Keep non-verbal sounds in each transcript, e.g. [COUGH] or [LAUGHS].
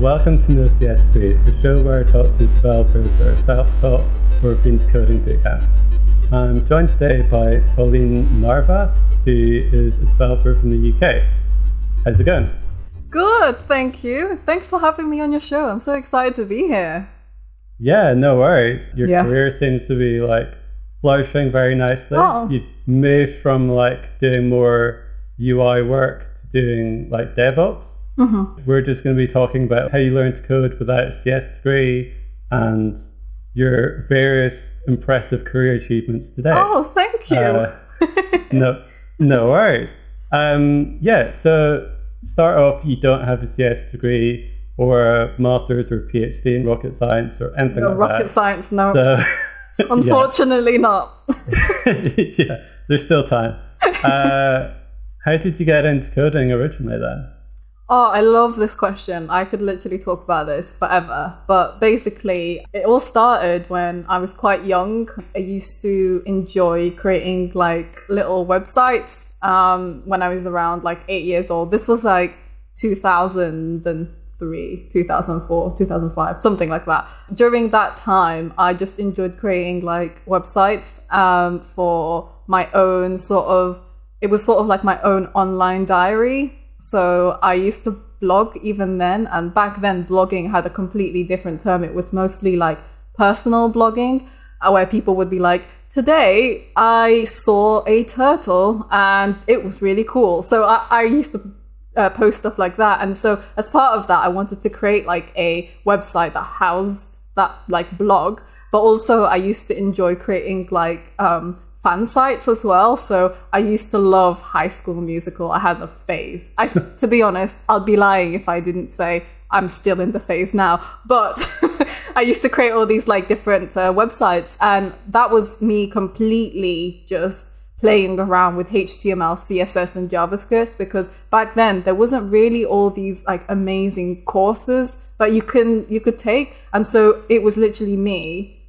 welcome to No CS Degree, the show where I talk to developers that are self-taught or have been to coding bootcamp. I'm joined today by Pauline Narvas, who is a developer from the UK. How's it going? Good, thank you. Thanks for having me on your show. I'm so excited to be here. Yeah, no worries. Your Yes. career seems to be like flourishing very nicely. Oh. You've moved from like doing more UI work to doing like DevOps. Mhm. We're just going to be talking about how you learn to code without a CS degree and your various impressive career achievements today. Oh, thank you. Uh, [LAUGHS] no, no worries. Um, yeah, so start off, you don't have a CS degree or a master's or a PhD in rocket science or anything No, like rocket that. science, no. So. [LAUGHS] [LAUGHS] Unfortunately, not. yeah, there's still time. Uh, how did you get into coding originally then? Oh, I love this question. I could literally talk about this forever. But basically, it all started when I was quite young. I used to enjoy creating like little websites um, when I was around like eight years old. This was like 2003, 2004, 2005, something like that. During that time, I just enjoyed creating like websites um, for my own sort of, it was sort of like my own online diary. So I used to blog even then, and back then blogging had a completely different term. It was mostly like personal blogging, uh, where people would be like, "Today I saw a turtle and it was really cool." So I, I used to uh, post stuff like that, and so as part of that, I wanted to create like a website that housed that like blog. But also, I used to enjoy creating like um, fan sites as well. So I used to love High School Musical. I had a phase. I, [LAUGHS] to be honest, I'd be lying if I didn't say I'm still in the phase now. But [LAUGHS] I used to create all these like different uh, websites, and that was me completely just playing around with HTML, CSS, and JavaScript because back then there wasn't really all these like amazing courses that you can you could take, and so it was literally me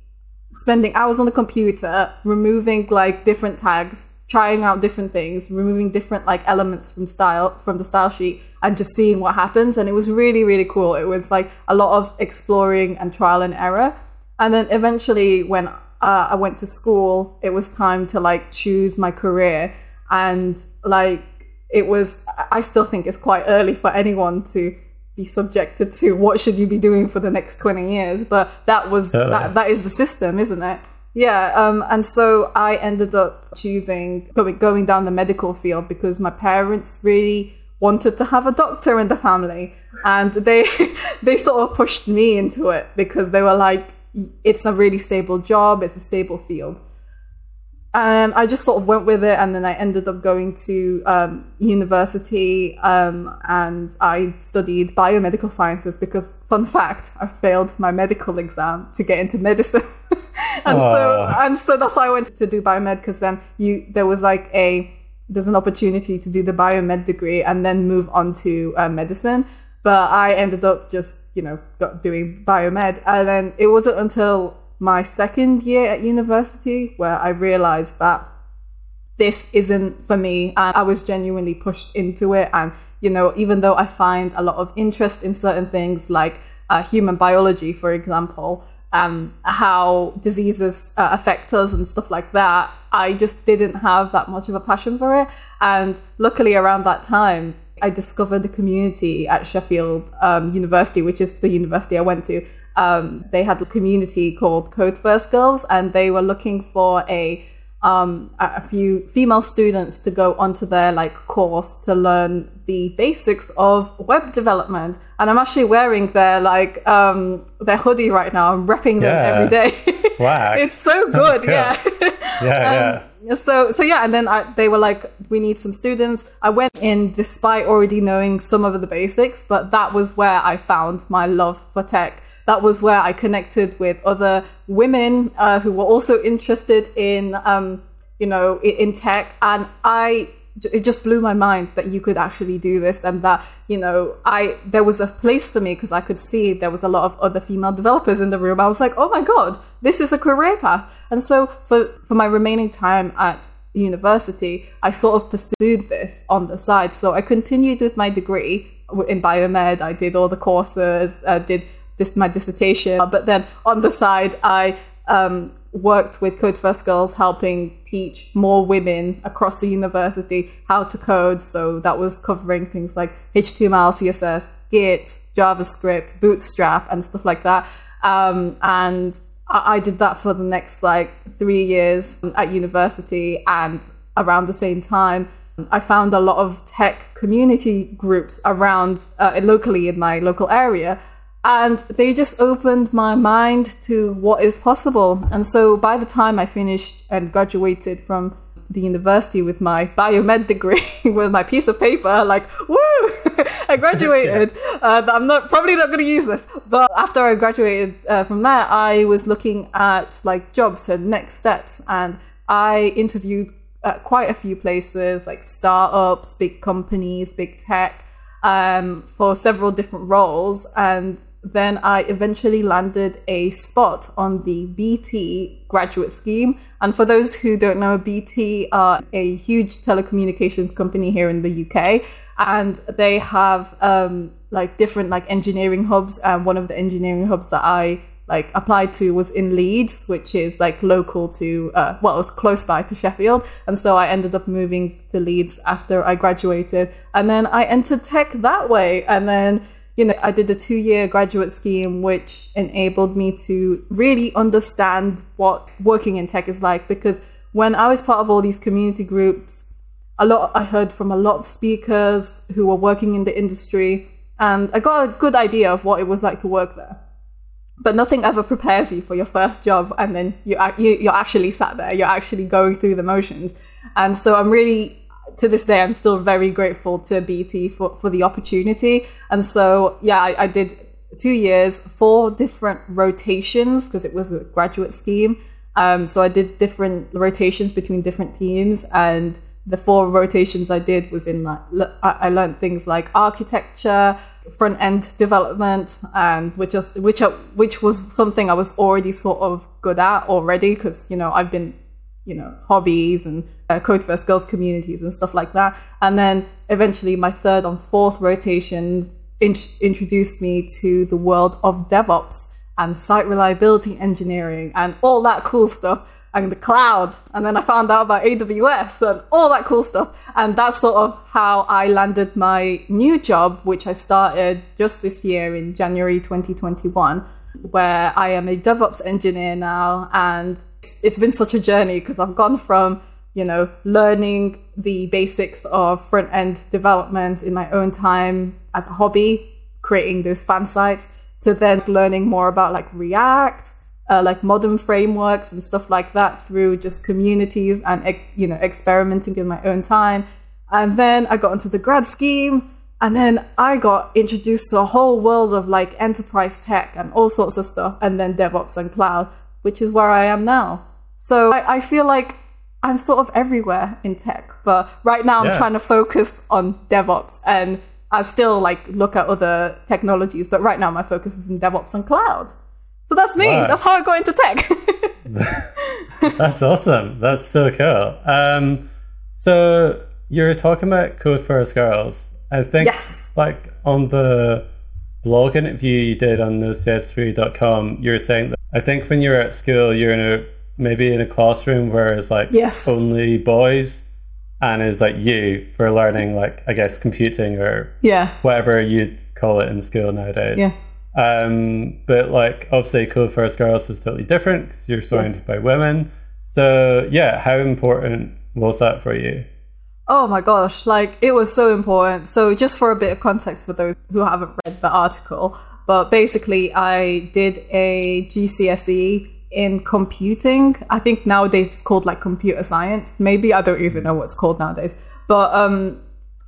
spending hours on the computer, removing like different tags, trying out different things, removing different like elements from style from the style sheet, and just seeing what happens. And it was really really cool. It was like a lot of exploring and trial and error. And then eventually, when uh, I went to school, it was time to like choose my career, and like it was. I still think it's quite early for anyone to be subjected to what should you be doing for the next 20 years but that was Totally. that, that is the system isn't it yeah um, and so i ended up choosing going, going down the medical field because my parents really wanted to have a doctor in the family and they [LAUGHS] they sort of pushed me into it because they were like it's a really stable job it's a stable field and I just sort of went with it, and then I ended up going to um, university, um, and I studied biomedical sciences because, fun fact, I failed my medical exam to get into medicine, [LAUGHS] and so and so that's why I went to do biomed because then you there was like a there's an opportunity to do the biomed degree and then move on to uh, medicine. But I ended up just you know got doing biomed, and then it wasn't until my second year at university where I realized that this isn't for me. And I was genuinely pushed into it. And you know even though I find a lot of interest in certain things like uh, human biology for example um, how diseases uh, affect us and stuff like that I just didn't have that much of a passion for it. And luckily around that time I discovered the community at Sheffield um, University which is the university I went to um, they had a community called Code First Girls, and they were looking for a um, a few female students to go onto their like course to learn the basics of web development. And I'm actually wearing their like um, their hoodie right now. I'm repping them every day. [LAUGHS] Swag. it's so [LAUGHS] good, go. yeah. [LAUGHS] Yeah, Um, So so yeah, and then I, they were like, we need some students. I went in despite already knowing some of the basics, but that was where I found my love for tech. That was where I connected with other women uh, who were also interested in, um, you know, in, tech, and I it just blew my mind that you could actually do this and that you know i there was a place for me because i could see there was a lot of other female developers in the room. I was like oh my god this is a career path. And so for for my remaining time at university i sort of pursued this on the side. So i continued with my degree in biomed. I did all the courses, uh, did my dissertation, but then on the side, I um, worked with Code First Girls, helping teach more women across the university how to code. So that was covering things like HTML, CSS, Git, JavaScript, Bootstrap, and stuff like that. Um, and I, I did that for the next like three years at university, and around the same time, I found a lot of tech community groups around uh, locally in my local area and they just opened my mind to what is possible. And so by the time I finished and graduated from the university with my biomed degree, [LAUGHS] with my piece of paper, like, woo, [LAUGHS] I graduated. [LAUGHS] uh, I'm not probably not going to use this. But after I graduated uh, from that, I was looking at like jobs and next steps, and I interviewed at quite a few places, like startups, big companies, big tech, um, for several different roles, and then I eventually landed a spot on the BT graduate scheme. And for those who don't know, BT are a huge telecommunications company here in the UK, and they have um, like different like engineering hubs. And one of the engineering hubs that I like applied to was in Leeds, which is like local to uh, well, it was close by to Sheffield, and so I ended up moving to Leeds after I graduated, and then I entered tech that way, and then you know, I did a two year graduate scheme, which enabled me to really understand what working in tech is like. Because when I was part of all these community groups, a lot, I heard from a lot of speakers who were working in the industry, and I got a good idea of what it was like to work there. But nothing ever prepares you for your first job, and then you, you you're actually sat there, you're actually going through the motions. And so I'm really to this day, I'm still very grateful to BT for, for the opportunity. And so, yeah, I, I did two years, four different rotations because it was a graduate scheme. Um, so I did different rotations between different teams, and the four rotations I did was in like I learned things like architecture, front end development, and which was which which was something I was already sort of good at already because you know I've been you know, hobbies and uh, Code First Girls communities and stuff like that. And then eventually my third and fourth rotation in- introduced me to the world of DevOps and site reliability engineering and all that cool stuff and the cloud. And then I found out about AWS and all that cool stuff. And that's sort of how I landed my new job, which I started just this year in January 2021, where I am a DevOps engineer now and it's been such a journey because I've gone from, you know, learning the basics of front end development in my own time as a hobby, creating those fan sites, to then learning more about like React, uh, like modern frameworks and stuff like that through just communities and, you know, experimenting in my own time. And then I got into the grad scheme. And then I got introduced to a whole world of like enterprise tech and all sorts of stuff, and then DevOps and cloud which is where I am now. So I, I feel like I'm sort of everywhere in tech, but right now I'm trying to focus on DevOps and I still like look at other technologies, but right now my focus is in DevOps and cloud. So that's me. Wow. That's how I got into tech. [LAUGHS] [LAUGHS] that's awesome. That's so cool. Um, so you're talking about Code First Girls. I think yes. like on the blog interview you did on nocsdegree.com, you were saying that I think when you're at school, you're in a maybe in a classroom where it's like yes. only boys, and it's like you for learning like I guess computing or yeah whatever you call it in school nowadays. Yeah. Um, but like obviously, Code First Girls is totally different because you're surrounded by women. So yeah, how important was that for you? Oh my gosh, like it was so important. So just for a bit of context for those who haven't read the article, but basically, I did a GCSE in computing. I think nowadays it's called like computer science. Maybe I don't even know what's called nowadays. But um,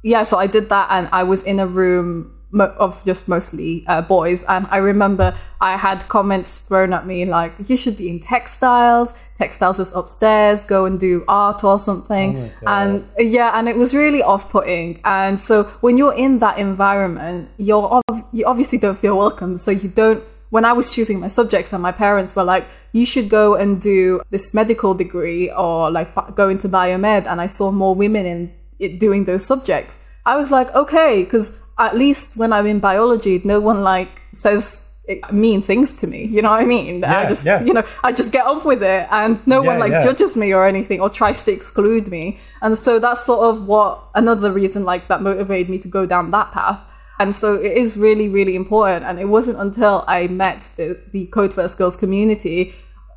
yeah, so I did that, and I was in a room of just mostly uh, boys. And I remember I had comments thrown at me like, "You should be in textiles. Textiles is upstairs. Go and do art or something." Oh and yeah, and it was really off-putting. And so when you're in that environment, you're you obviously don't feel welcome. So you don't. When I was choosing my subjects, and my parents were like, "You should go and do this medical degree or like go into biomed," and I saw more women in it doing those subjects. I was like, okay, because at least when I'm in biology, no one like says mean things to me. You know what I mean? Yeah, I just, yeah. you know, I just get on with it and no one like yeah. judges me or anything or tries to exclude me. And so that's sort of what another reason like that motivated me to go down that path. And so it is really, really important. And it wasn't until I met the, the Code First Girls community,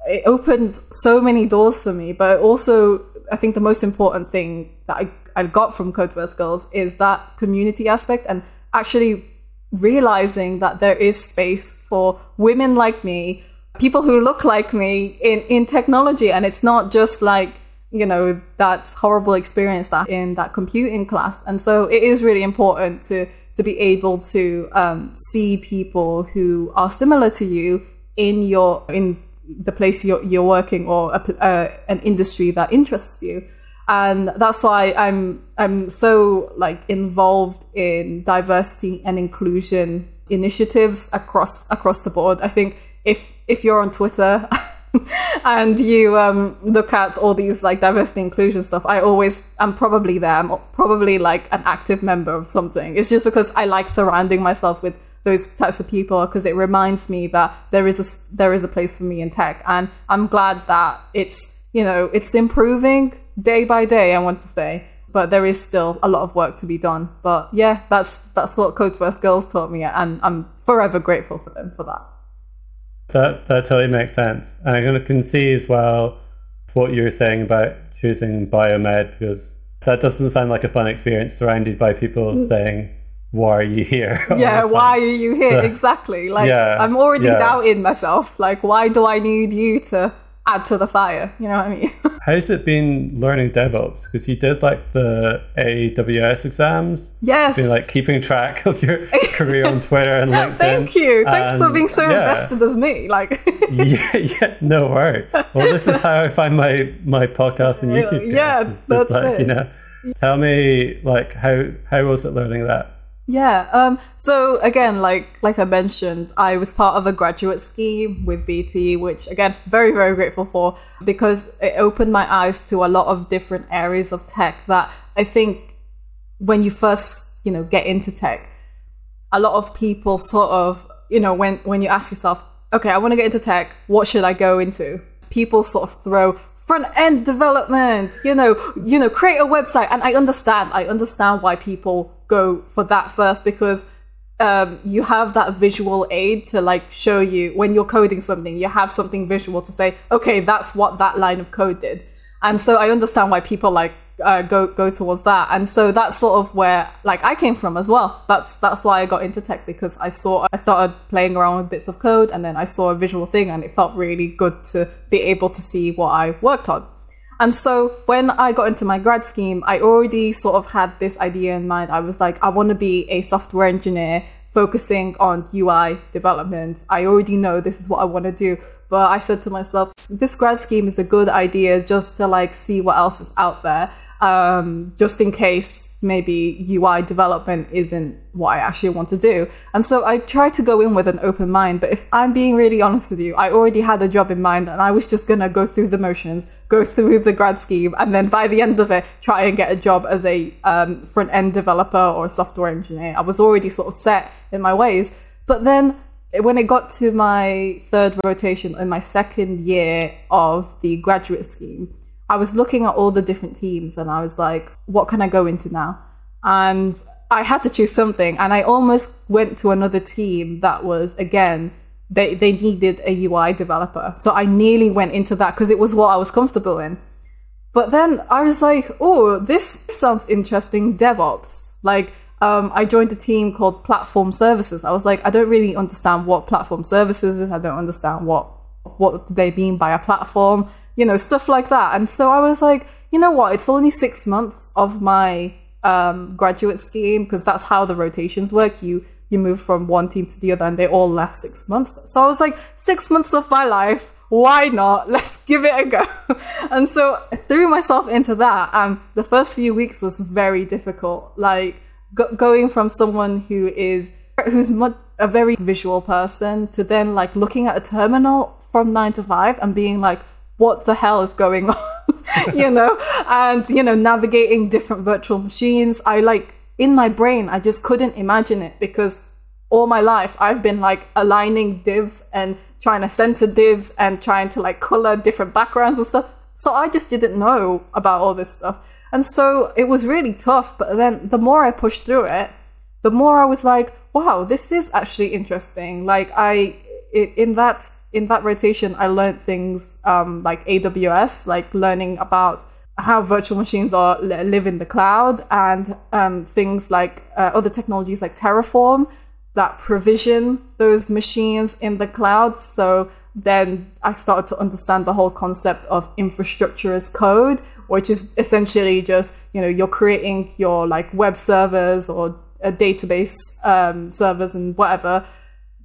it opened so many doors for me. But also, I think the most important thing that I, I got from Code Girls is that community aspect and actually realizing that there is space for women like me, people who look like me in, in technology. And it's not just like, you know, that horrible experience that in that computing class. And so it is really important to, to be able to um, see people who are similar to you in your, in the place you're, you're working or a, uh, an industry that interests you and that's why I'm I'm so like involved in diversity and inclusion initiatives across across the board. I think if if you're on Twitter [LAUGHS] and you um, look at all these like diversity inclusion stuff, I always I'm probably there. I'm probably like an active member of something. It's just because I like surrounding myself with those types of people because it reminds me that there is a there is a place for me in tech, and I'm glad that it's you know it's improving day by day. I want to say, but there is still a lot of work to be done. But yeah, that's that's what Code First Girls taught me, and I'm forever grateful for them for that. That that totally makes sense. And I'm going to concede as well what you were saying about choosing biomed because that doesn't sound like a fun experience surrounded by people saying, "Why are you here?" [LAUGHS] Mm. Yeah, why are you here? So- exactly. Like Yeah, I'm already yeah. doubting myself. Like, why do I need you to add to the fire? You know what I mean? [LAUGHS] How's it been learning DevOps? Because you did like the AWS exams. yes. Been like keeping track of your [LAUGHS] career on Twitter and LinkedIn. Thank you. Thanks for being so yeah. invested as me. Like, [LAUGHS] yeah, yeah, no worries. Well, this is how I find my my podcast and YouTube. Yeah, It's that's like it. you know. Tell me, like, how how was it learning that? Yeah. Um, so again, like like I mentioned, I was part of a graduate scheme with BT, which again, very very grateful for because it opened my eyes to a lot of different areas of tech that I think when you first you know get into tech, a lot of people sort of you know when when you ask yourself, okay, I want to get into tech, what should I go into? People sort of throw front end development, you know, you know, create a website, and I understand, I understand why people go for that first because um, you have that visual aid to like show you when you're coding something, you have something visual to say, okay, that's what that line of code did. And so I understand why people like uh, go go towards that. And so that's sort of where like I came from as well. That's that's why I got into tech because I saw I started playing around with bits of code and then I saw a visual thing and it felt really good to be able to see what I worked on. And so when I got into my grad scheme, I already sort of had this idea in mind. I was like, I want to be a software engineer focusing on UI development. I already know this is what I want to do. But I said to myself, this grad scheme is a good idea just to like see what else is out there. Um, just in case maybe UI development isn't what I actually want to do. And so I tried to go in with an open mind. But if I'm being really honest with you, I already had a job in mind and I was just going to go through the motions, go through the grad scheme, and then by the end of it, try and get a job as a um, front end developer or software engineer. I was already sort of set in my ways. But then when it got to my third rotation in my second year of the graduate scheme, I was looking at all the different teams and I was like, what can I go into now? And I had to choose something. And I almost went to another team that was, again, they, they needed a UI developer. So I nearly went into that because it was what I was comfortable in. But then I was like, oh, this sounds interesting. DevOps. Like, um, I joined a team called Platform Services. I was like, I don't really understand what platform services is. I don't understand what what they mean by a platform, you know, stuff like that. And so I was like, you know what? It's only six months of my um, graduate scheme because that's how the rotations work. You you move from one team to the other, and they all last six months. So I was like, six months of my life. Why not? [LAUGHS] Let's give it a go. [LAUGHS] and so I threw myself into that. Um, the first few weeks was very difficult. Like go- going from someone who is who's mu- a very visual person to then like looking at a terminal from nine to five and being like, what the hell is going [LAUGHS] on? you know, and you know, navigating different virtual machines. I like in my brain, I just couldn't imagine it because all my life I've been like aligning divs and trying to center divs and trying to like color different backgrounds and stuff. So I just didn't know about all this stuff. And so it was really tough. But then the more I pushed through it, the more I was like, wow, this is actually interesting. Like I, in that, in that rotation, I learned things um, like AWS, like learning about how virtual machines are live in the cloud and um, things like uh, other technologies like Terraform that provision those machines in the cloud. So then I started to understand the whole concept of infrastructure as code, which is essentially just, you know, you're creating your like web servers or a database um, servers and whatever,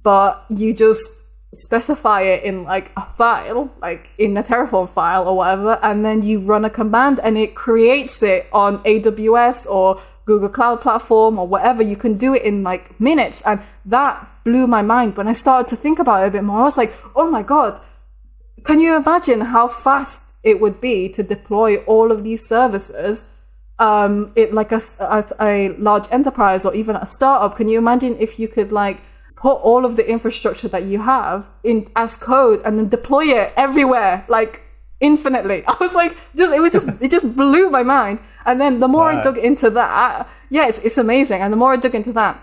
but you just specify it in like a file, like in a Terraform file or whatever, and then you run a command and it creates it on AWS or Google Cloud Platform or whatever. You can do it in like minutes. And that blew my mind. When I started to think about it a bit more, I was like, oh my God, can you imagine how fast it would be to deploy all of these services? Um, it like a, as a large enterprise or even a startup. Can you imagine if you could like put all of the infrastructure that you have in as code and then deploy it everywhere, like infinitely. [LAUGHS] I was like, just it was just it just blew my mind. And then the more wow. I dug into that, yeah, it's it's amazing. And the more I dug into that,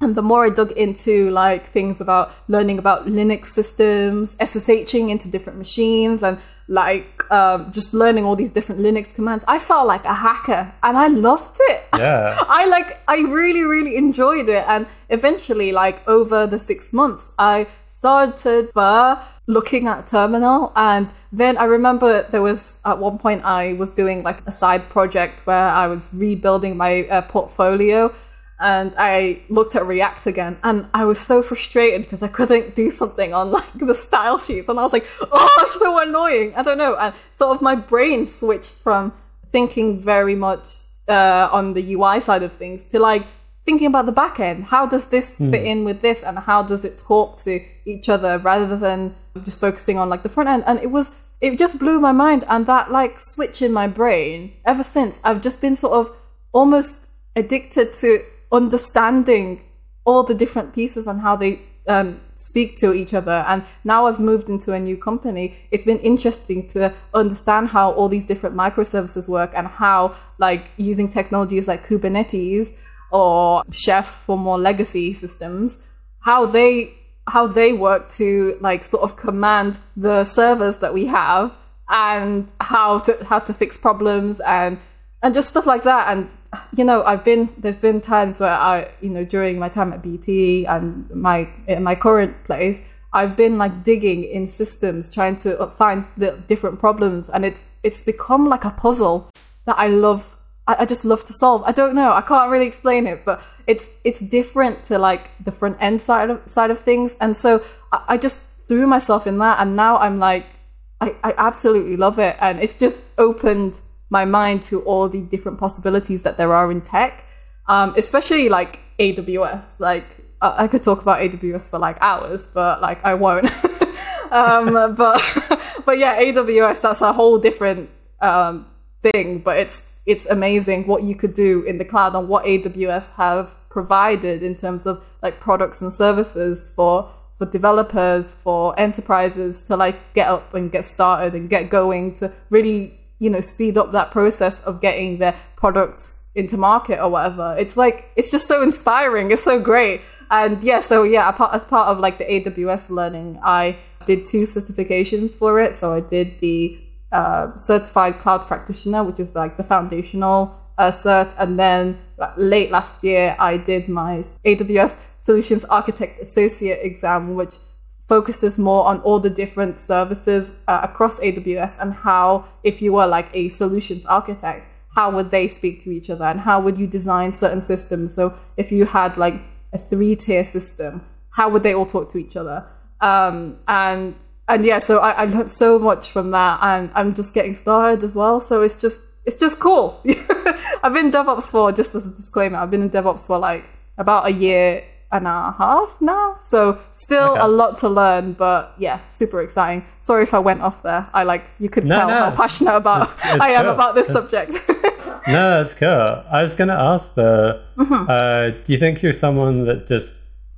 and the more I dug into like things about learning about Linux systems, SSHing into different machines, and like um, just learning all these different Linux commands, I felt like a hacker, and I loved it. Yeah, [LAUGHS] I like I really really enjoyed it, and eventually, like over the six months, I started uh, looking at terminal and then I remember there was at one point I was doing like a side project where I was rebuilding my uh, portfolio and I looked at React again and I was so frustrated because I couldn't do something on like the style sheets and I was like, oh, that's so annoying. I don't know. And sort of my brain switched from thinking very much uh, on the UI side of things to like thinking about the back end. How does this mm. fit in with this and how does it talk to each other rather than just focusing on like the front end? And it was, it just blew my mind. And that like switch in my brain ever since I've just been sort of almost addicted to understanding all the different pieces and how they um, speak to each other. And now I've moved into a new company. It's been interesting to understand how all these different microservices work and how, like, using technologies like Kubernetes or Chef for more legacy systems, how they how they work to like sort of command the servers that we have and how to how to fix problems and and just stuff like that and you know i've been there's been times where i you know during my time at bt and my in my current place i've been like digging in systems trying to uh, find the different problems and it's it's become like a puzzle that i love I, I just love to solve. I don't know. I can't really explain it, but it's it's different to like the front end side of side of things. And so I, I just threw myself in that, and now I'm like, I, I absolutely love it, and it's just opened my mind to all the different possibilities that there are in tech, um, especially like AWS. Like I, I could talk about AWS for like hours, but like I won't. [LAUGHS] um, but [LAUGHS] but yeah, AWS that's a whole different um, thing, but it's it's amazing what you could do in the cloud and what AWS have provided in terms of like products and services for for developers, for enterprises to like get up and get started and get going to really, you know, speed up that process of getting their products into market or whatever. It's like it's just so inspiring. It's so great. And yeah, so yeah, as part of like the AWS learning, I did two certifications for it. So I did the uh, certified cloud practitioner, which is like the foundational uh, cert. And then late last year, I did my AWS Solutions Architect Associate exam, which focuses more on all the different services uh, across AWS and how, if you were like a solutions architect, how would they speak to each other and how would you design certain systems? So if you had like a three tier system, how would they all talk to each other? Um, and and yeah, so I, I learned so much from that, and I'm just getting started as well. So it's just it's just cool. [LAUGHS] I've been DevOps for just as a disclaimer. I've been in DevOps for like about a year and a half now. So still Okay. a lot to learn, but yeah, super exciting. Sorry if I went off there. I like you could No, tell no. how passionate about It's- it's [LAUGHS] I am cool. about this subject. [LAUGHS] No, that's cool. I was to ask though, Mm-hmm. uh, do you think you're someone that just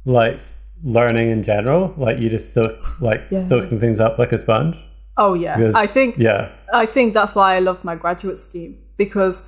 likes learning in general? Like you just soak, like Yeah. soaking things up like a sponge? oh yeah, Because- I think Yeah. I think that's why I love my graduate scheme because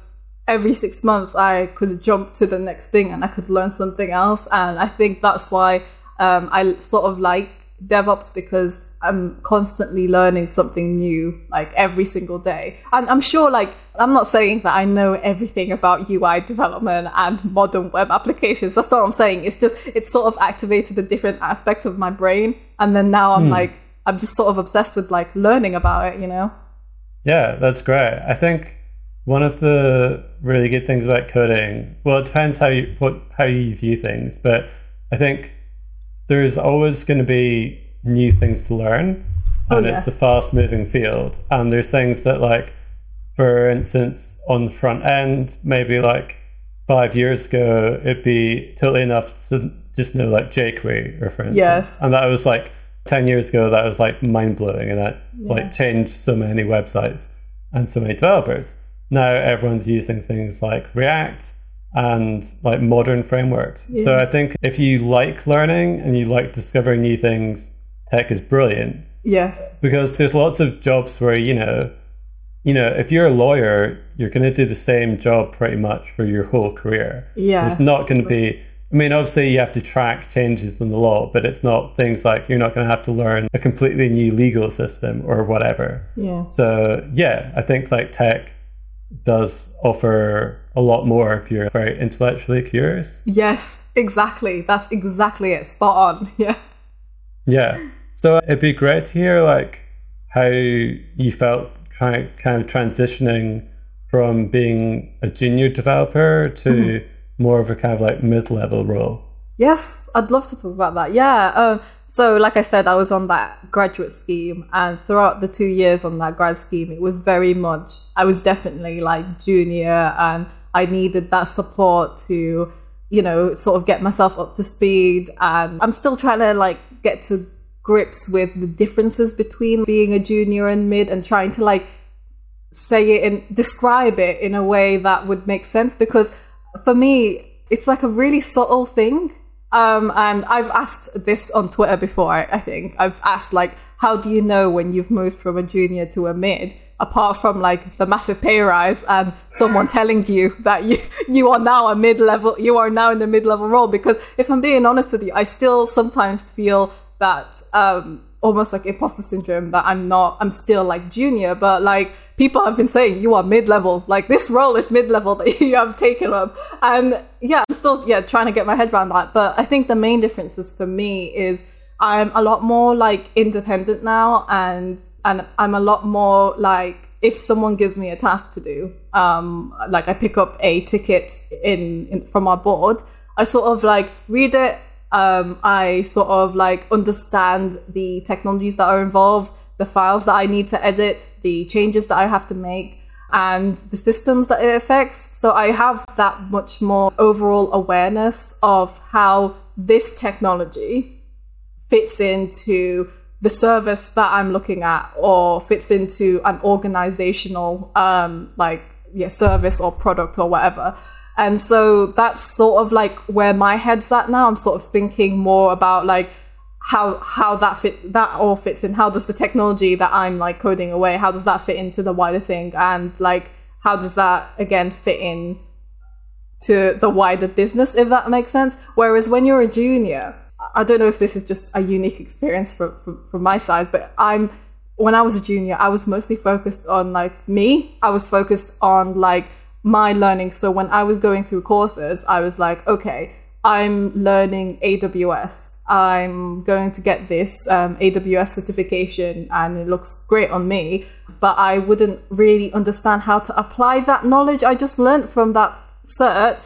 every six months I could jump to the next thing and I could learn something else. And I think that's why um, I sort of like DevOps because I'm constantly learning something new, like every single day. And I'm sure, like, I'm not saying that I know everything about UI development and modern web applications. That's not what I'm saying. It's just, it's sort of activated the different aspects of my brain. And then now I'm like, I'm just sort of obsessed with like learning about it, you know? Yeah, that's great. I think one of the really good things about coding, well, it depends how you what how you view things, but I think there's always going to be new things to learn, Oh, and yeah. it's a fast moving field. And there's things that, like, for instance, on the front end, maybe like five years ago, it'd be totally enough to just know like jQuery, or for instance, Yes. and that was like 10 years ago that was like mind blowing and that Yeah. like changed so many websites and so many developers now everyone's using things like react and like modern frameworks so i think if you like learning and you like discovering new things tech is brilliant Yes. because there's lots of jobs where you know you know if you're a lawyer you're going to do the same job pretty much for your whole career Yeah. It's not going to be I mean, obviously, you have to track changes in the law, but it's not things like you're not going to have to learn a completely new legal system or whatever. Yeah. So, yeah, I think like tech does offer a lot more if you're very intellectually curious. Yes, exactly. That's exactly it. Spot on. [LAUGHS] Yeah. Yeah. So it'd be great to hear like how you felt trying kind of transitioning from being a junior developer to more of a kind of like mid-level role. Yes, I'd love to talk about that. Yeah. Um, so, like I said, I was on that graduate scheme, and throughout the two years on that grad scheme, it was very much, I was definitely like junior, and I needed that support to, you know, sort of get myself up to speed. And I'm still trying to like get to grips with the differences between being a junior and mid and trying to like say it and describe it in a way that would make sense because for me it's like a really subtle thing um and i've asked this on twitter before i think. I've asked like how do you know when you've moved from a junior to a mid apart from like the massive pay rise and someone telling you that you you are now a mid-level you are now in the mid-level role? Because if i'm being honest with you i still sometimes feel that um almost like imposter syndrome that I'm not, I'm still like junior, but like people have been saying you are mid level. Like this role is mid level that [LAUGHS] you have taken up. And yeah, I'm still, yeah, trying to get my head around that. But I think the main differences for me is I'm a lot more like independent now and, and I'm a lot more like, if someone gives me a task to do, um, like I pick up a ticket in, in from our board, I sort of like read it, um, I sort of like understand the technologies that are involved, the files that I need to edit, the changes that I have to make, and the systems that it affects. So I have that much more overall awareness of how this technology fits into the service that I'm looking at or fits into an organizational um like yeah service or product or whatever. And so that's sort of like where my head's at now. I'm sort of thinking more about like how how that fit that all fits in. How does the technology that I'm like coding away, how does that fit into the wider thing? And like how does that again fit in to the wider business, if that makes sense. Whereas when you're a junior, I don't know if this is just a unique experience from, from, my side, but I'm, when I was a junior, I was mostly focused on like me. I was focused on like my learning. So when I was going through courses, I was like, okay, I'm learning AWS. I'm going to get this um, AWS certification and it looks great on me, but I wouldn't really understand how to apply that knowledge I just learned from that cert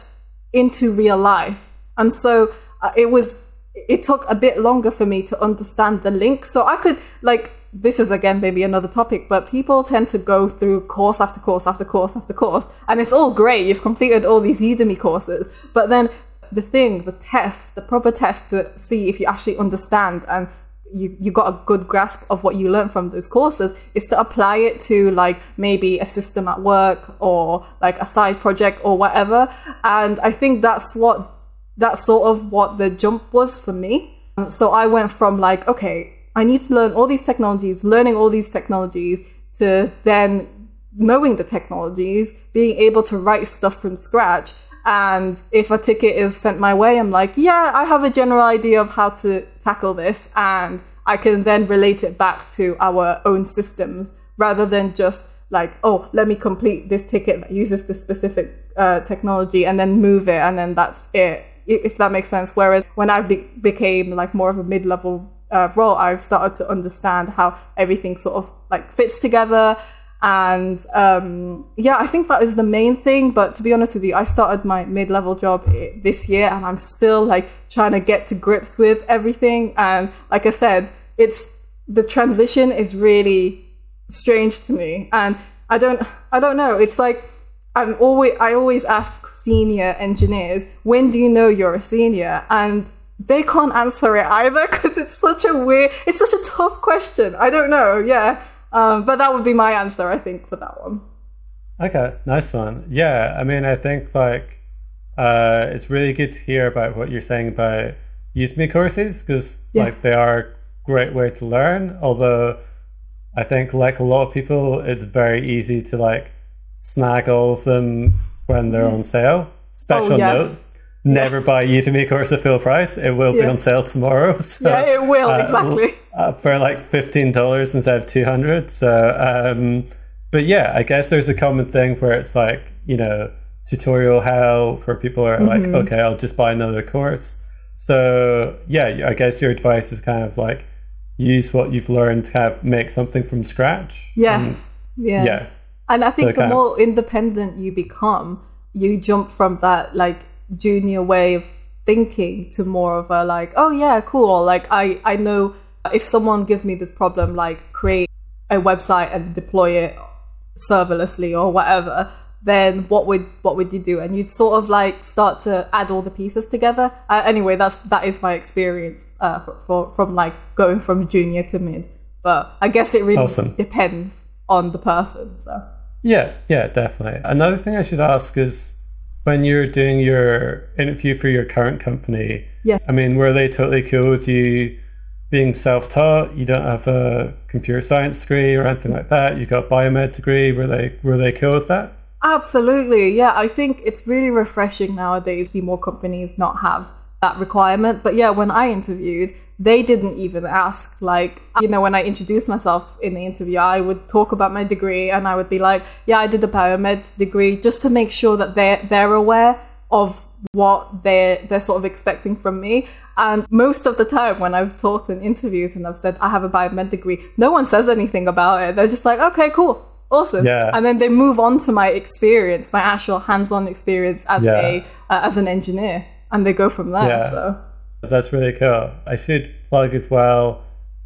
into real life. And so uh, it was, it took a bit longer for me to understand the link. So I could, like, this is again maybe another topic, but people tend to go through course after course after course after course, and it's all great. You've completed all these Udemy courses, but then the thing, the test, the proper test to see if you actually understand and you, you got a good grasp of what you learned from those courses is to apply it to like maybe a system at work or like a side project or whatever. And I think that's what, that's sort of what the jump was for me. Um, so I went from like, okay, I need to learn all these technologies, learning all these technologies to then knowing the technologies, being able to write stuff from scratch. And if a ticket is sent my way, I'm like, yeah, I have a general idea of how to tackle this. And I can then relate it back to our own systems rather than just like, oh, let me complete this ticket that uses this specific uh, technology and then move it. And then that's it, if that makes sense. Whereas when I be- became like more of a mid level uh, role, I've started to understand how everything sort of like fits together. And um, yeah, I think that is the main thing. But to be honest with you, I started my mid level job this year and I'm still like trying to get to grips with everything. And like I said, it's the transition is really strange to me. And I don't, I don't know. It's like, I'm always, I always ask senior engineers, when do you know you're a senior? And they can't answer it either because it's such a weird, it's such a tough question. I don't know. Yeah. Um, but that would be my answer, I think, for that one. Okay, nice one. Yeah, I mean, I think like uh, it's really good to hear about what you're saying about Udemy courses because yes. like they are a great way to learn. Although I think like a lot of people, it's very easy to like snag all of them when they're on sale. Special oh, yes. note: never buy Udemy course at full price. It will yeah. be on sale tomorrow. [LAUGHS] So, yeah, it will uh, exactly uh, for like fifteen dollars instead of two hundred. So, um, but yeah, I guess there's a common thing where it's like you know tutorial hell where people are mm-hmm. like, okay, I'll just buy another course. So yeah, I guess your advice is kind of like use what you've learned to kind of make something from scratch. Yes. And, yeah. Yeah. And I think so the more of, independent you become, you jump from that like junior way of thinking to more of a like, oh yeah, cool. Like I, I know if someone gives me this problem, like create a website and deploy it serverlessly or whatever, then what would what would you do? And you'd sort of like start to add all the pieces together. Uh, anyway, that's that is my experience uh, for, for, from like going from junior to mid. But I guess it really awesome. depends on the person. So yeah, yeah, definitely. Another thing I should ask is when you're doing your interview for your current company, yeah. I mean, were they totally cool with you being self-taught? You don't have a computer science degree or anything like that. You got a biomed degree. Were they were they cool with that? Absolutely, yeah. I think it's really refreshing nowadays see more companies not have that requirement. But yeah, when I interviewed, they didn't even ask. Like, you know, when I introduced myself in the interview, I would talk about my degree and I would be like, yeah, I did a biomed degree just to make sure that they're, they're aware of what they're, they're sort of expecting from me. And most of the time when I've talked in interviews and I've said I have a biomed degree, no one says anything about it. They're just like, okay, cool. Awesome. Yeah. And then they move on to my experience, my actual hands-on experience as yeah. a uh, as an engineer, and they go from there. Yeah. So that's really cool. I should plug as well.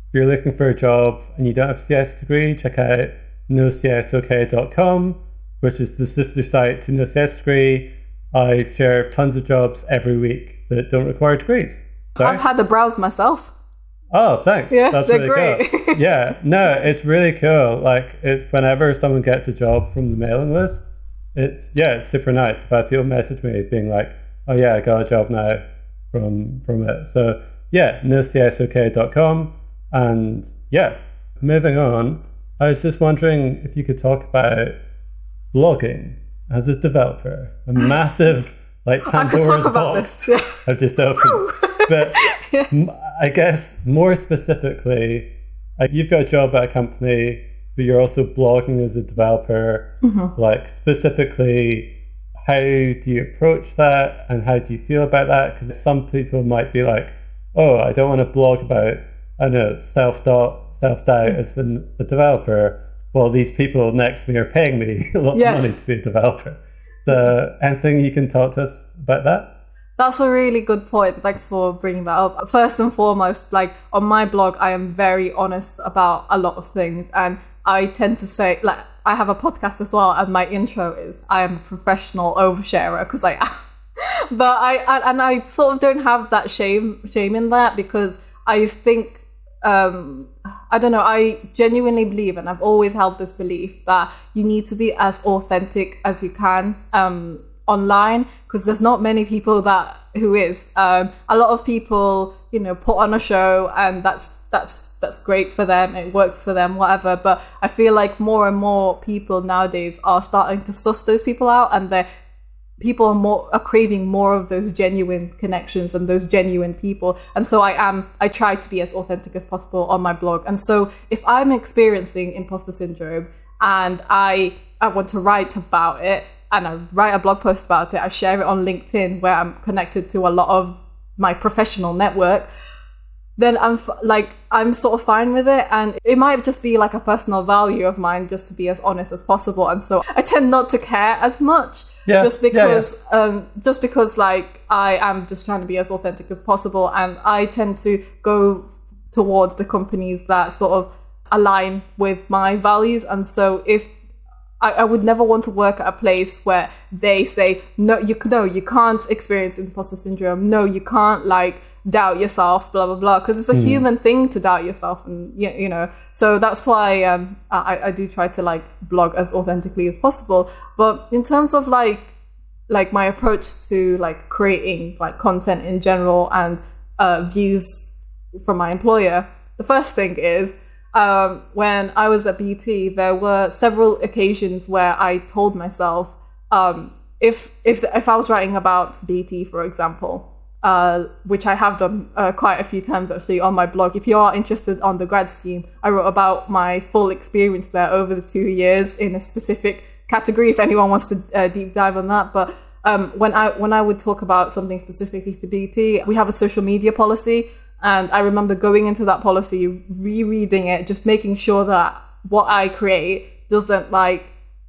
If you're looking for a job and you don't have a CS degree, check out nocsok.com, which is the sister site to No CS Degree. I share tons of jobs every week that don't require degrees. Sorry? I've had to browse myself. Oh, thanks. Yeah, that's really great. cool. [LAUGHS] yeah, no, it's really cool. Like, it's whenever someone gets a job from the mailing list, it's yeah, it's super nice. I've had people message me being like, "Oh yeah, I got a job now." from from it. So yeah, nocsok.com. And yeah, moving on, I was just wondering if you could talk about blogging as a developer. A massive like Pandora's box yeah. I've just opened. but [LAUGHS] yeah. I guess more specifically, like you've got a job at a company, but you're also blogging as a developer. Mm-hmm. Like specifically, how do you approach that and how do you feel about that? Because some people might be like, oh, I don't want to blog about, I don't know, self doubt, self doubt as a developer. Well, these people next to me are paying me [LAUGHS] a lot yes. of money to be a developer. So, anything you can talk to us about that? That's a really good point. Thanks for bringing that up. First and foremost, like on my blog, I am very honest about a lot of things. And I tend to say, like, I have a podcast as well, and my intro is I am a professional oversharer because I am. [LAUGHS] but I, I and I sort of don't have that shame shame in that because I think um I don't know I genuinely believe and I've always held this belief that you need to be as authentic as you can um online because there's not many people that who is. Um a lot of people you know put on a show and that's that's that's great for them it works for them whatever but i feel like more and more people nowadays are starting to suss those people out and they're people are more are craving more of those genuine connections and those genuine people. And so i am i try to be as authentic as possible on my blog. And so if i'm experiencing imposter syndrome and i i want to write about it and i write a blog post about it i share it on linkedin where i'm connected to a lot of my professional network then I'm f- like I'm sort of fine with it, and it might just be like a personal value of mine just to be as honest as possible, and so I tend not to care as much. Yeah, just yeah, because, um, just because like I am just trying to be as authentic as possible, and I tend to go towards the companies that sort of align with my values, and so if I, I would never want to work at a place where they say no, you no, you can't experience imposter syndrome. No, you can't like doubt yourself, blah blah blah, because it's a human thing to doubt yourself, and you, you know. So that's why um, I, I do try to like blog as authentically as possible. But in terms of like like my approach to like creating like content in general and uh, views from my employer, the first thing is um, when I was at BT, there were several occasions where I told myself um, if if if I was writing about BT, for example, uh, which I have done uh, quite a few times actually on my blog. If you are interested on the grad scheme, I wrote about my full experience there over the two years in a specific category. If anyone wants to uh, deep dive on that, but um, when I when I would talk about something specifically to BT, we have a social media policy, and I remember going into that policy, rereading it, just making sure that what I create doesn't like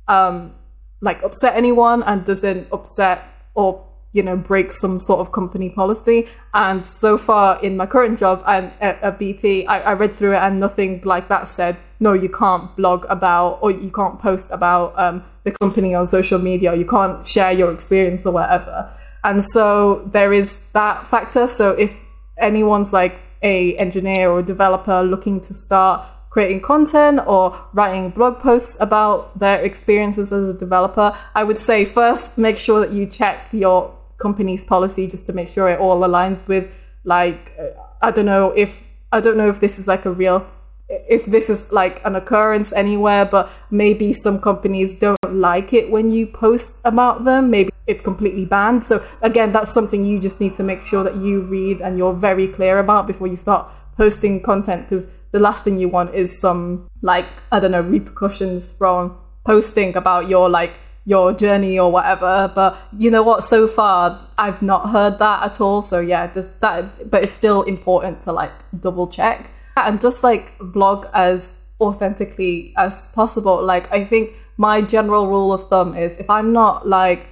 um, like upset anyone and doesn't upset or you know break some sort of company policy. And so far in my current job and at, at bt I, I read through it and nothing like that said no you can't blog about or you can't post about um, the company on social media. Or you can't share your experience or whatever. And so there is that factor. So if anyone's like a engineer or developer looking to start creating content or writing blog posts about their experiences as a developer, I would say first make sure that you check your company's policy just to make sure it all aligns with like uh, I don't know if I don't know if this is like a real if this is like an occurrence anywhere, but maybe some companies don't like it when you post about them. Maybe it's completely banned. So again, that's something you just need to make sure that you read and you're very clear about before you start posting content because the last thing you want is some like I don't know repercussions from posting about your like your journey or whatever. But you know what? So far, I've not heard that at all. So yeah, just that. But it's still important to like double check and just like blog as authentically as possible. Like I think my general rule of thumb is if I'm not like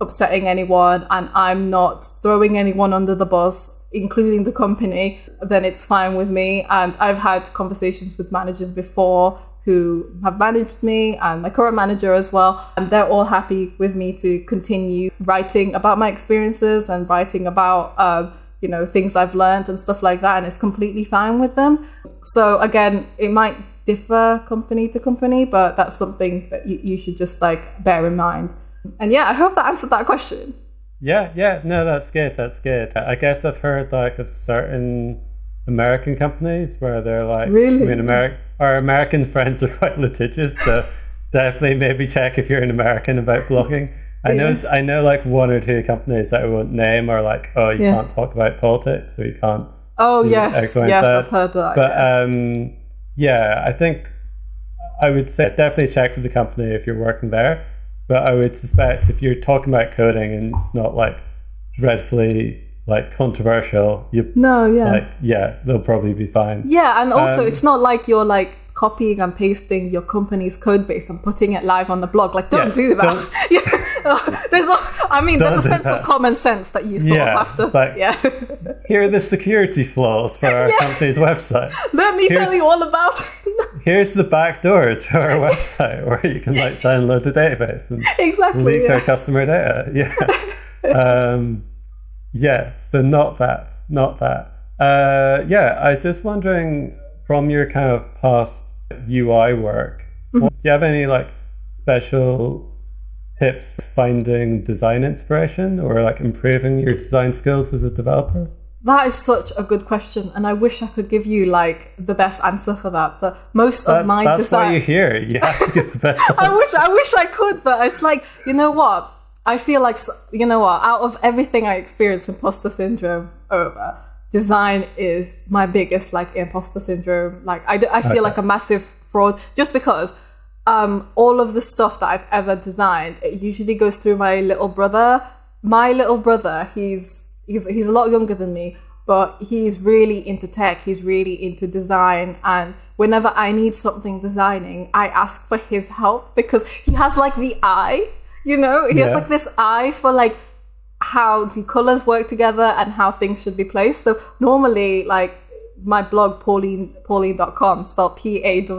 upsetting anyone and I'm not throwing anyone under the bus, including the company, then it's fine with me. And I've had conversations with managers before who have managed me and my current manager as well. And they're all happy with me to continue writing about my experiences and writing about, uh, you know, things I've learned and stuff like that. And it's completely fine with them. So again, it might differ company to company, but that's something that you, you should just like bear in mind. And yeah, I hope that answered that question. Yeah, yeah, no, that's good. That's good. I guess I've heard like of certain American companies where they're like, Really? I mean, Ameri- our American [LAUGHS] friends are quite litigious, so definitely maybe check if you're an American about blogging. I know, Yeah. I know, like one or two companies that I won't name are like, oh, you Yeah. can't talk about politics, or you can't. Oh yes, X, Y, and yes. I've heard that. But yeah. um, yeah, I think I would say definitely check with the company if you're working there. But I would suspect if you're talking about coding and it's not like dreadfully like controversial, you no, yeah. like yeah, they'll probably be fine. Yeah, and also Um, it's not like you're like copying and pasting your company's code base and putting it live on the blog. Like, don't Yeah, do that. [LAUGHS] yeah. [LAUGHS] there's, a, I mean, there's a sense that. of common sense that you sort Yeah, of have to. like- yeah. [LAUGHS] Here are the security flaws for our Yeah. company's website. Let me Here's- tell you all about it. Here's the back door to our website where you can like download the database and exactly. leak our customer data. Yeah. um, yeah, so not that, not that. Uh, yeah, I was just wondering from your kind of past UI work, mm-hmm. do you have any like special tips finding design inspiration or like improving your design skills as a developer? That is such a good question, and I wish I could give you like the best answer for that. But most that, of my that's design... why you're here. You have to get the best. [LAUGHS] I wish I wish I could, but it's like you know what? I feel like you know what? Out of everything I experienced, imposter syndrome over design is my biggest like imposter syndrome. Like I, I feel okay. like a massive fraud just because um, all of the stuff that I've ever designed it usually goes through my little brother. My little brother, he's he's he's a lot younger than me, but he's really into tech. He's really into design, and whenever I need something designing, I ask for his help because he has like the eye. You know, he yeah. has like this eye for like how the colors work together and how things should be placed. So normally, like my blog, Pawlean, Pawlean.com, spelled P-A-W-L-E-A-N.com,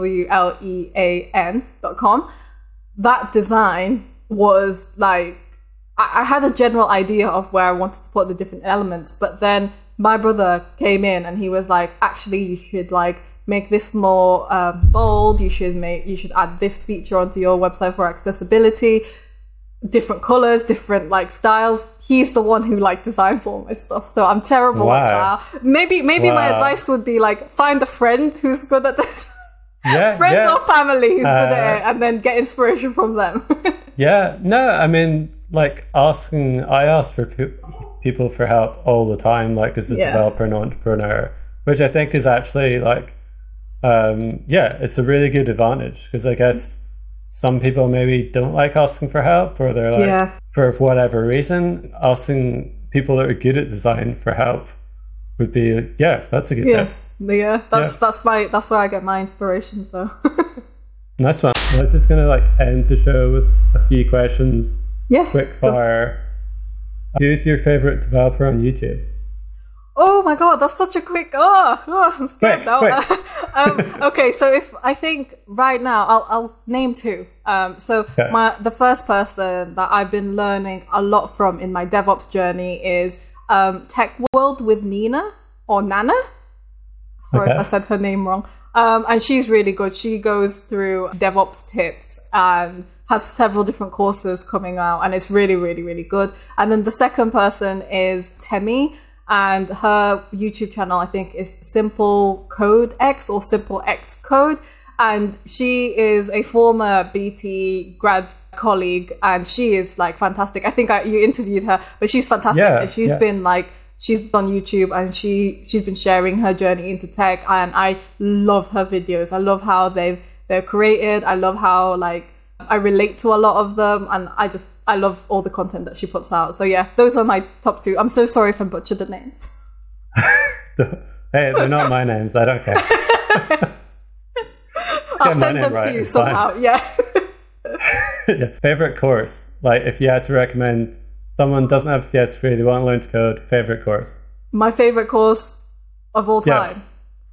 that design was like I, I had a general idea of where I wanted to put the different elements, but then my brother came in and he was like, actually, you should like make this more um, bold. You should make you should add this feature onto your website for accessibility. Different colors, different like styles. He's the one who like designs all my stuff, so I'm terrible wow. at that. Maybe maybe wow. my advice would be like find a friend who's good at this. [LAUGHS] Yeah, [LAUGHS] friend yeah. or family who's uh, good at it, and then get inspiration from them. [LAUGHS] yeah, no, I mean like asking i ask for pe- people for help all the time like as a yeah. developer and entrepreneur which i think is actually like um, yeah it's a really good advantage because i guess some people maybe don't like asking for help or they're like yeah. for whatever reason asking people that are good at design for help would be yeah that's a good yeah. tip yeah that's yeah. that's my that's where i get my inspiration so [LAUGHS] nice one i was just gonna like end the show with a few questions Yes. Quick fire. Who's your favorite developer on YouTube? Oh my god, that's such a quick. Oh, oh I'm scared quick, now. Quick. [LAUGHS] um, okay, so if I think right now, I'll I'll name two. Um, so okay. my the first person that I've been learning a lot from in my DevOps journey is um, Tech World with Nina or Nana. Sorry okay. if I said her name wrong. Um, and she's really good. She goes through DevOps tips and has several different courses coming out and it's really, really, really good. And then the second person is Temi and her YouTube channel, I think, is Simple Code X or Simple X Code. And she is a former BT grad colleague and she is like fantastic. I think I, you interviewed her, but she's fantastic. Yeah, she's yeah. been like, she's on YouTube and she, she's been sharing her journey into tech and I love her videos. I love how they've, they're created. I love how like I relate to a lot of them, and I just I love all the content that she puts out. So yeah, those are my top two. I'm so sorry if I butchered the names. [LAUGHS] hey, they're not my names. I don't care. [LAUGHS] I'll send them right, to you somehow. Yeah. yeah. [LAUGHS] Favorite course? Like, if you had to recommend someone doesn't have CS degree, they want to learn to code. Favorite course? My favorite course of all time.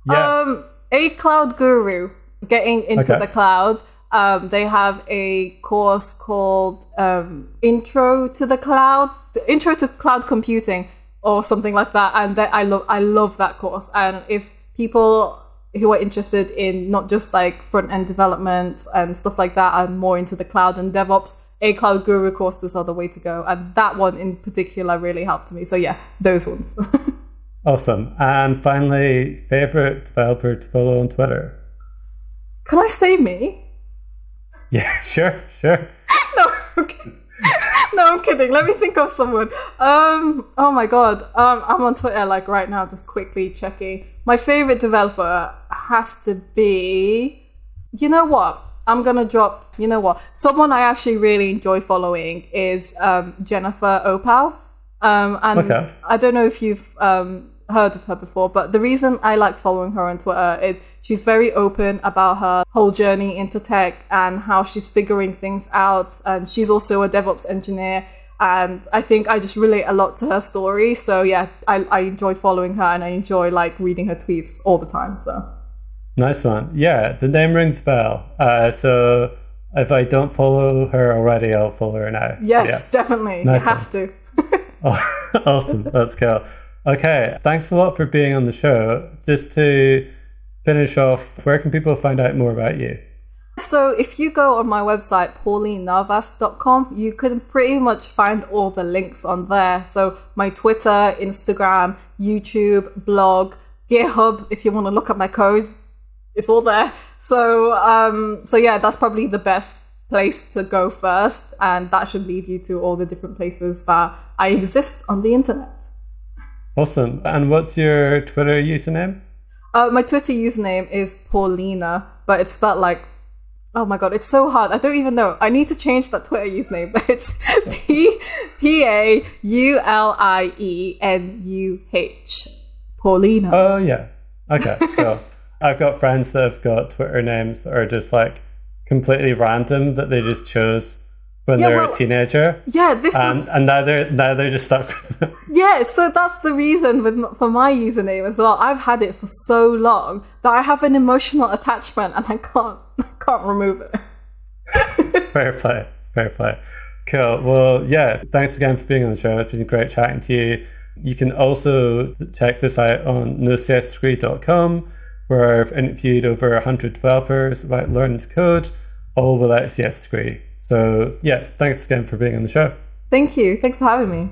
Yeah. yeah. Um, a cloud guru getting into okay. the cloud um, they have a course called um, Intro to the Cloud, Intro to Cloud Computing, or something like that. And that I love, I love that course. And if people who are interested in not just like front end development and stuff like that, and more into the cloud and DevOps, a Cloud Guru courses are the way to go. And that one in particular really helped me. So yeah, those ones. [LAUGHS] awesome. And finally, favorite developer to follow on Twitter. Can I say me? Yeah, [LAUGHS] sure, sure. [LAUGHS] no, okay. [LAUGHS] no, I'm kidding. Let me think of someone. Um, oh my god. Um, I'm on Twitter like right now, just quickly checking. My favorite developer has to be. You know what? I'm gonna drop. You know what? Someone I actually really enjoy following is um, Jennifer Opal. Um, and okay. I don't know if you've um, heard of her before, but the reason I like following her on Twitter is she's very open about her whole journey into tech and how she's figuring things out. And she's also a DevOps engineer. And I think I just relate a lot to her story. So yeah, I, I enjoy following her and I enjoy like reading her tweets all the time. So nice one. Yeah, the name rings bell. Uh, so if I don't follow her already, I'll follow her now. Yes, yeah. definitely. Nice you have one. to. [LAUGHS] Awesome. That's cool. Okay. Thanks a lot for being on the show. Just to finish off, where can people find out more about you? So if you go on my website, paulinenarvas.com, you can pretty much find all the links on there. So my Twitter, Instagram, YouTube, blog, GitHub, if you want to look at my code, it's all there. So um, so yeah, that's probably the best place to go first, and that should lead you to all the different places that I exist on the internet. Awesome. And what's your Twitter username? Uh, my Twitter username is Paulina, but it's spelled like Oh my god, it's so hard. I don't even know. I need to change that Twitter username, [LAUGHS] but it's P P A U L I E N U H. Paulina. Oh yeah. Okay, [LAUGHS] cool. I've got friends that have got Twitter names that are just like completely random that they just chose when Yeah, they were well, a teenager. Yeah, this And, is and now they're now they're just stuck with [LAUGHS] yeah. So that's the reason with for my username as well. I've had it for so long that I have an emotional attachment, and I can't I can't remove it. [LAUGHS] Fair play. Fair play. Cool. Well, yeah, thanks again for being on the show. It's been great chatting to you. You can also check this out on nocsdegree.com, where I've interviewed over 100 developers about learning to code, all without CS degree. So, yeah, thanks again for being on the show. Thank you. Thanks for having me.